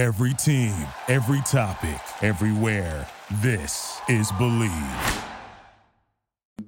Every team, every topic, everywhere. This is Bleav.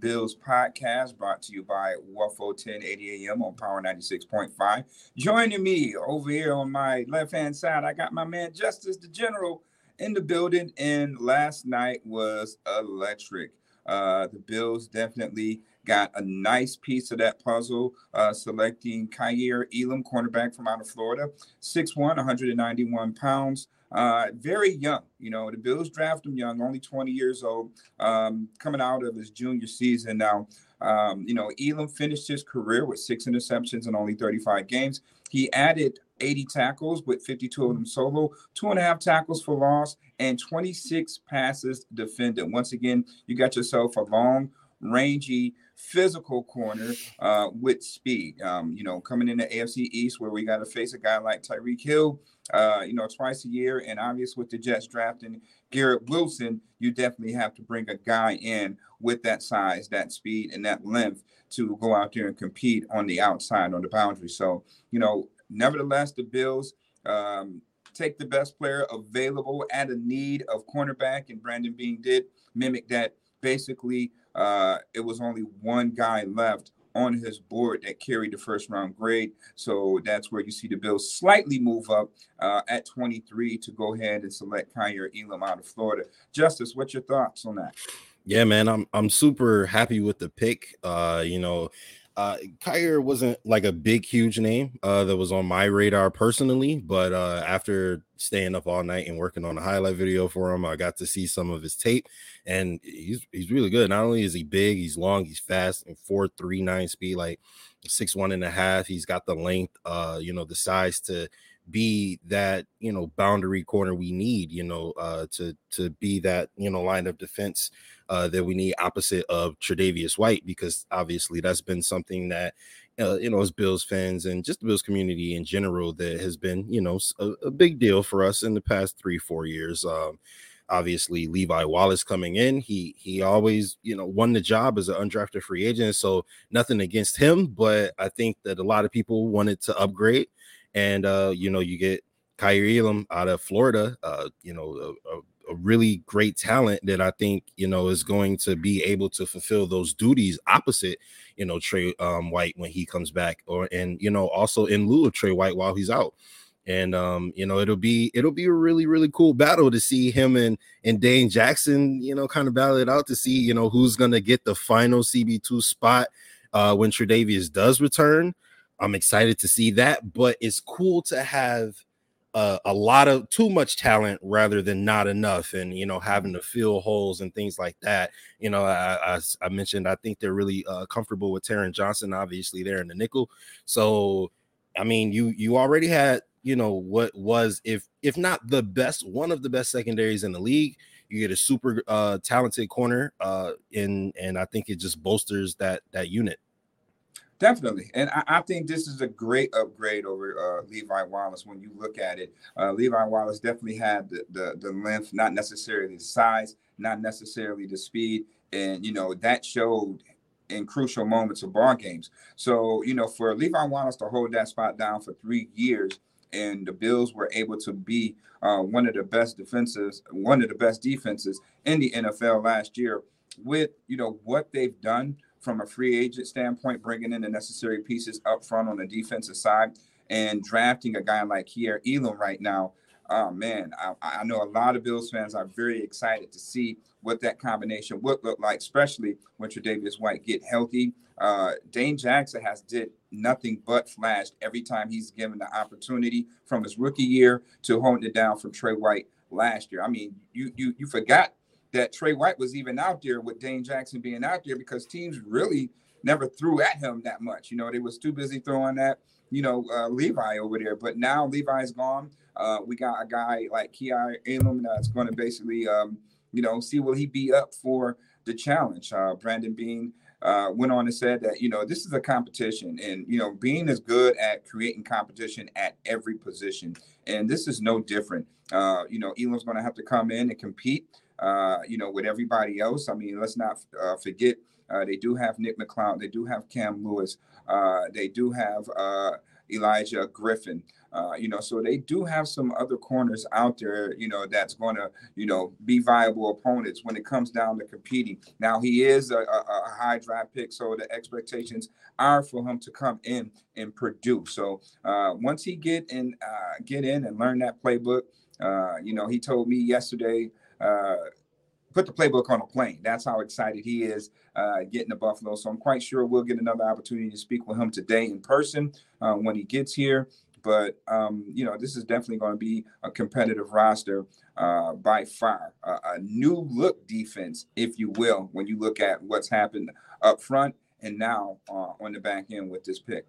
Bills podcast brought to you by Waffle 1080 AM on Power 96.5. Joining me over here on my left hand side, I got my man Justice the General in the building. And last night was electric. Uh, the Bills definitely got a nice piece of that puzzle, uh, selecting Kaiir Elam, cornerback from out of Florida, 6'1, 191 pounds. Uh, very young, you know. The Bills draft him young, only 20 years old, um, coming out of his junior season. Now, um, you know, Elam finished his career with six interceptions in only 35 games. He added 80 tackles with 52 of them solo, two and a half tackles for loss, and 26 passes defended. Once again, you got yourself a long, rangy, physical corner uh, with speed. Um, you know, coming in the AFC East where we got to face a guy like Tyreek Hill, uh, you know, twice a year, and obvious with the Jets drafting Garrett Wilson, you definitely have to bring a guy in with that size, that speed, and that length to go out there and compete on the outside, on the boundary. So, you know, nevertheless, the Bills. Um, take the best player available at a need of cornerback, and Brandon Beane did mimic that. Basically, uh, it was only one guy left on his board that carried the first round grade. So that's where you see the Bills slightly move up uh, at 23 to go ahead and select Kaiir Elam out of Florida. Justice, what's your thoughts on that? Yeah, man, I'm I'm super happy with the pick. Uh, you know, uh wasn't like a big huge name uh that was on my radar personally but uh after staying up all night and working on a highlight video for him I got to see some of his tape and he's he's really good. Not only is he big he's long he's fast and 439 speed like six one and a half. He's got the length uh you know the size to be that you know boundary corner we need you know uh to to be that you know line of defense uh that we need opposite of Tre'Davious White because obviously that's been something that uh, you know as Bills fans and just the Bills community in general that has been you know a, a big deal for us in the past 3 4 years um obviously Levi Wallace coming in. He he always, you know, won the job as an undrafted free agent. So nothing against him, but I think that a lot of people wanted to upgrade and uh, you know, you get Kaiir Elam out of Florida, uh, you know, a, a, really great talent that I think you know is going to be able to fulfill those duties opposite, you know, Trey um, White when he comes back, or and you know also in lieu of Trey White while he's out. And um, you know, it'll be it'll be a really really cool battle to see him and and Dane Jackson, you know, kind of battle it out to see you know who's gonna get the final CB two spot uh, when Tre'Davious does return. I'm excited to see that, but it's cool to have uh, a lot of too much talent rather than not enough, and you know having to fill holes and things like that. You know, I, I, I mentioned I think they're really uh, comfortable with Taron Johnson, obviously there in the nickel. So, I mean, you you already had you know what was if if not the best, one of the best secondaries in the league. You get a super uh, talented corner, uh, in and I think it just bolsters that that unit. Definitely, and I, I, think this is a great upgrade over uh, Levi Wallace. When you look at it, uh, Levi Wallace definitely had the, the, the length, not necessarily the size, not necessarily the speed, and you know that showed in crucial moments of ball games. So you know, for Levi Wallace to hold that spot down for three years, and the Bills were able to be uh, one of the best defenses, one of the best defenses in the NFL last year, with you know what they've done from a free agent standpoint, bringing in the necessary pieces up front on the defensive side and drafting a guy like Kaiir Elam right now. Oh man, I, I, know a lot of Bills fans are very excited to see what that combination would look like, especially when Tre'Davious White get healthy. Uh, Dane Jackson has did nothing but flashed every time he's given the opportunity from his rookie year to holding it down from Trey White last year. I mean, you you you forgot that Trey White was even out there with Dane Jackson being out there because teams really never threw at him that much. You know, they was too busy throwing at, you know, uh, Levi over there. But now Levi's gone. Uh, we got a guy like Kaiir Elam that's going to basically, um, you know, see will he be up for the challenge. Uh, Brandon Beane uh, went on and said that you know this is a competition, and you know Beane is good at creating competition at every position, and this is no different. Uh, you know, Elam's going to have to come in and compete uh, you know, with everybody else. I mean, let's not uh, forget uh, they do have Nick McCloud, they do have Cam Lewis, uh, they do have uh, Olaijah Griffin. You know, so they do have some other corners out there, you know, that's going to, you know, be viable opponents when it comes down to competing. Now he is a, a, a, high draft pick, so the expectations are for him to come in and produce. So once he get in, get in and learn that playbook, you know, he told me yesterday uh, put the playbook on a plane. That's how excited he is uh, getting to Buffalo. So I'm quite sure we'll get another opportunity to speak with him today in person uh, when he gets here. But um, you know, this is definitely going to be a competitive roster uh, by far, a new look defense, if you will, when you look at what's happened up front and now uh, on the back end with this pick.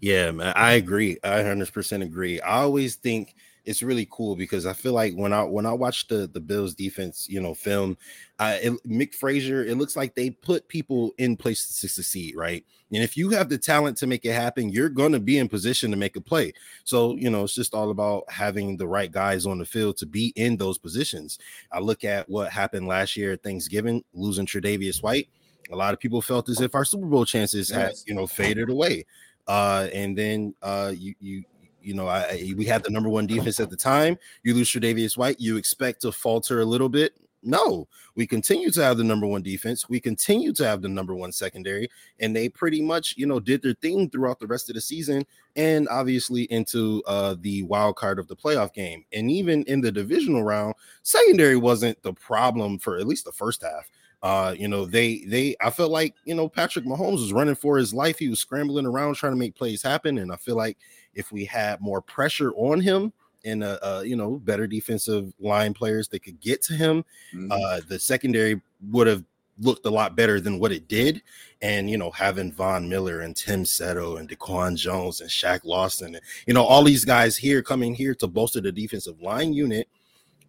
Yeah, man, I agree. I 100% agree. I always think it's really cool because I feel like when I when I watch the the Bills defense, you know, film, uh, it, Mick Frazier, it looks like they put people in place to succeed, right? And if you have the talent to make it happen, you're gonna be in position to make a play. So you know, it's just all about having the right guys on the field to be in those positions. I look at what happened last year at Thanksgiving, losing Tre'Davious White. A lot of people felt as if our Super Bowl chances had, you know, faded away. Uh, and then uh, you you you know, I, we had the number one defense at the time. You lose Tre'Davious White, you expect to falter a little bit. No, we continue to have the number one defense. We continue to have the number one secondary, and they pretty much, you know, did their thing throughout the rest of the season, and obviously into uh, the wild card of the playoff game. And even in the divisional round, secondary wasn't the problem for at least the first half. Uh, you know, they they I felt like you know Patrick Mahomes was running for his life. He was scrambling around trying to make plays happen, and I feel like if we had more pressure on him and uh, uh you know better defensive line players that could get to him, mm-hmm. uh, the secondary would have looked a lot better than what it did. And you know, having Von Miller and Tim Settle and DaQuan Jones and Shaq Lawson, and you know, all these guys here coming here to bolster the defensive line unit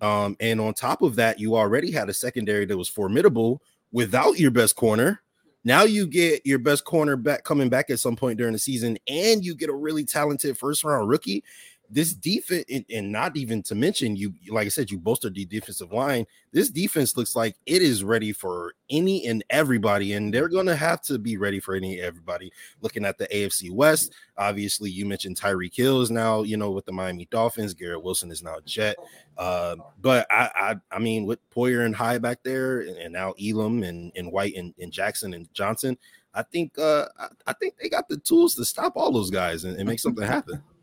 um, and on top of that, you already had a secondary that was formidable without your best corner. Now you get your best cornerback coming back at some point during the season, and you get a really talented first round rookie this defense, and, not even to mention you, like I said, you bolstered the defensive line. This defense looks like it is ready for any and everybody, and they're going to have to be ready for any everybody. Looking at the AFC West, obviously, you mentioned Tyreek Hill is now, you know, with the Miami Dolphins. Garrett Wilson is now Jet. Uh, but I, I, I mean, with Poyer and Hyde back there, and, and now Elam and, and White and, and Jackson and Johnson, I think, uh, I, I think they got the tools to stop all those guys and, and make something happen.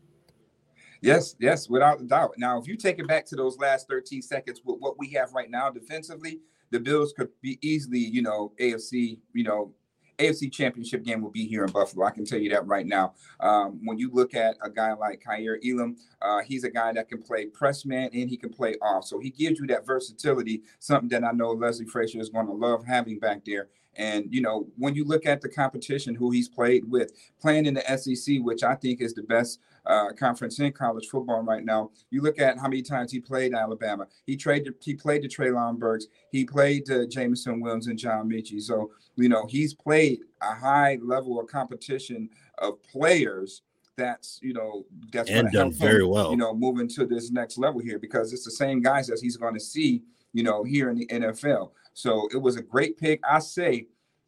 Yes, yes, without a doubt. Now, if you take it back to those last 13 seconds with what we have right now defensively, the Bills could be easily, you know, AFC, you know, AFC championship game will be here in Buffalo. I can tell you that right now. Um, when you look at a guy like Kaiir Elam, uh, he's a guy that can play press man and he can play off. So he gives you that versatility, something that I know Leslie Frazier is going to love having back there. And you know, when you look at the competition, who he's played with, playing in the SEC, which I think is the best uh, conference in college football right now. You look at how many times he played Alabama. He traded. He played to Treylon Burks. He played to Jameson Williams and John Metchie. So you know he's played a high level of competition of players. That's you know that's and done very him, well. You know, moving to this next level here because it's the same guys that he's going to see. You know, here in the NFL. So it was a great pick. I say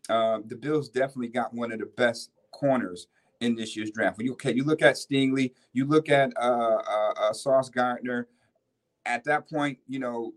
uh, the Bills definitely got one of the best corners in this year's draft. When you okay, you look at Stingley, you look at uh, uh, uh Sauce Gardner. At that point, you know,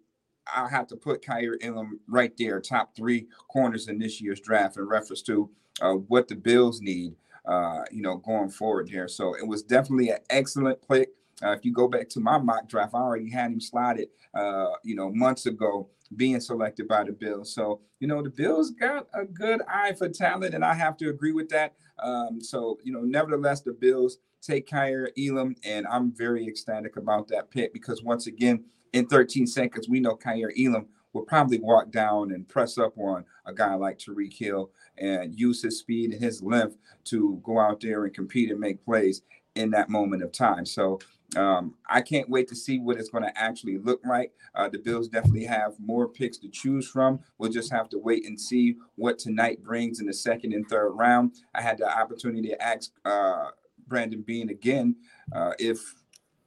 I'll have to put Kaiir Elam right there, top three corners in this year's draft in reference to uh, what the Bills need, uh, you know, going forward there. So it was definitely an excellent pick. Uh, if you go back to my mock draft, I already had him slotted, uh, you know, months ago being selected by the Bills. So, you know, the Bills got a good eye for talent, and I have to agree with that. Um, so, you know, nevertheless, the Bills take Kaiir Elam, and I'm very ecstatic about that pick because once again, in 13 seconds, we know Kaiir Elam will probably walk down and press up on a guy like Tyreek Hill and use his speed and his length to go out there and compete and make plays in that moment of time. So um, I can't wait to see what it's going to actually look like. Uh, the Bills definitely have more picks to choose from. We'll just have to wait and see what tonight brings in the second and third round. I had the opportunity to ask uh, Brandon Beane again uh, if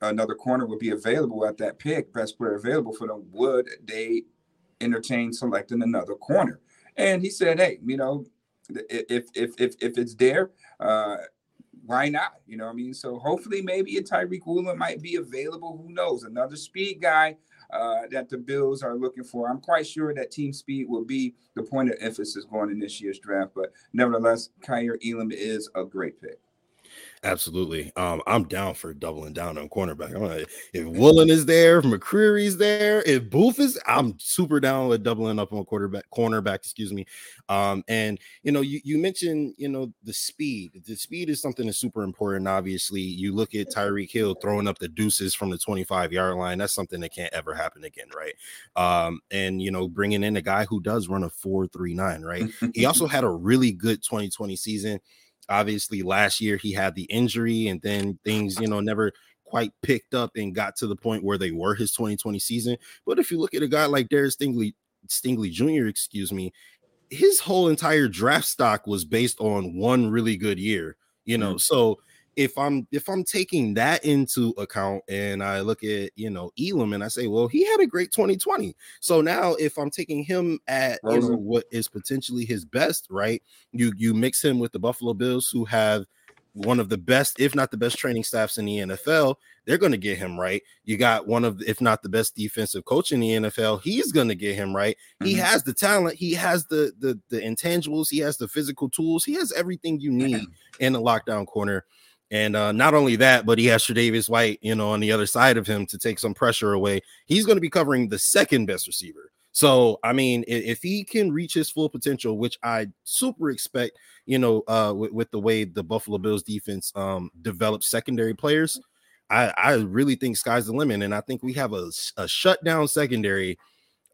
another corner would be available at that pick, best player available for them. Would they entertain selecting another corner? And he said, "Hey, you know, if if if if it's there." Why not? You know what I mean? So hopefully maybe a Tariq Woolen might be available. Who knows? Another speed guy uh, that the Bills are looking for. I'm quite sure that team speed will be the point of emphasis going in this year's draft. But nevertheless, Kaiir Elam is a great pick. Absolutely. Um, I'm down for doubling down on cornerback. Like, if Woolen is there, if McCreary's there, if Booth is, I'm super down with doubling up on quarterback, cornerback, excuse me. Um, and you know, you, you mentioned, you know, the speed. The speed is something that's super important. Obviously, you look at Tyreek Hill throwing up the deuces from the 25 yard line. That's something that can't ever happen again, right? Um, and you know, bringing in a guy who does run a 4.39, right? he also had a really good 2020 season obviously last year he had the injury and then things you know never quite picked up and got to the point where they were his 2020 season but if you look at a guy like Derek Stingley Stingley Jr. excuse me his whole entire draft stock was based on one really good year you know mm-hmm. so if I'm if I'm taking that into account and I look at you know Elam and I say, well, he had a great 2020. So now if I'm taking him at you know what is potentially his best, right? You you mix him with the Buffalo Bills who have one of the best, if not the best, training staffs in the NFL. They're going to get him right. You got one of, if not the best defensive coach in the NFL. He's going to get him right. Mm-hmm. He has the talent. He has the the the intangibles. He has the physical tools. He has everything you need in a lockdown corner. And uh, not only that, but he has Tre'Davious White, you know, on the other side of him to take some pressure away. He's going to be covering the second best receiver. So, I mean, if, if he can reach his full potential, which I super expect, you know, uh, with, with the way the Buffalo Bills defense um, develops secondary players, I, I really think sky's the limit. And I think we have a, a shutdown secondary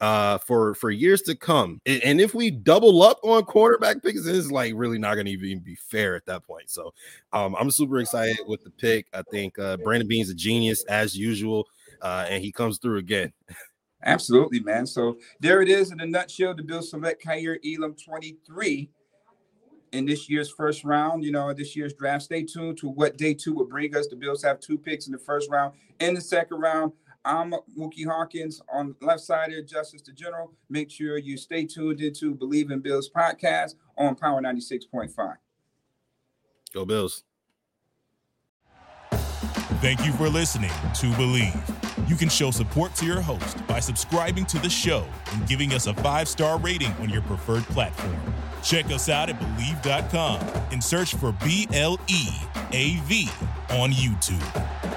uh for for years to come. And if we double up on quarterback picks, it's like really not gonna even be fair at that point. So um I'm super excited with the pick. I think uh Brandon Beane's a genius as usual, uh, and he comes through again. Absolutely, man. So there it is in a nutshell. The Bills select Kaiir Elam 23 in this year's first round, you know, this year's draft. Stay tuned to what day two will bring us. The Bills have two picks in the first round. In the second round, I'm Mookie Hawkins on the left side of Justice the General. Make sure you stay tuned into Bleav in Bills podcast on Power 96.5. Go Bills. Thank you for listening to Bleav. You can show support to your host by subscribing to the show and giving us a five star rating on your preferred platform. Check us out at Bleav.com and search for B L E A V on YouTube.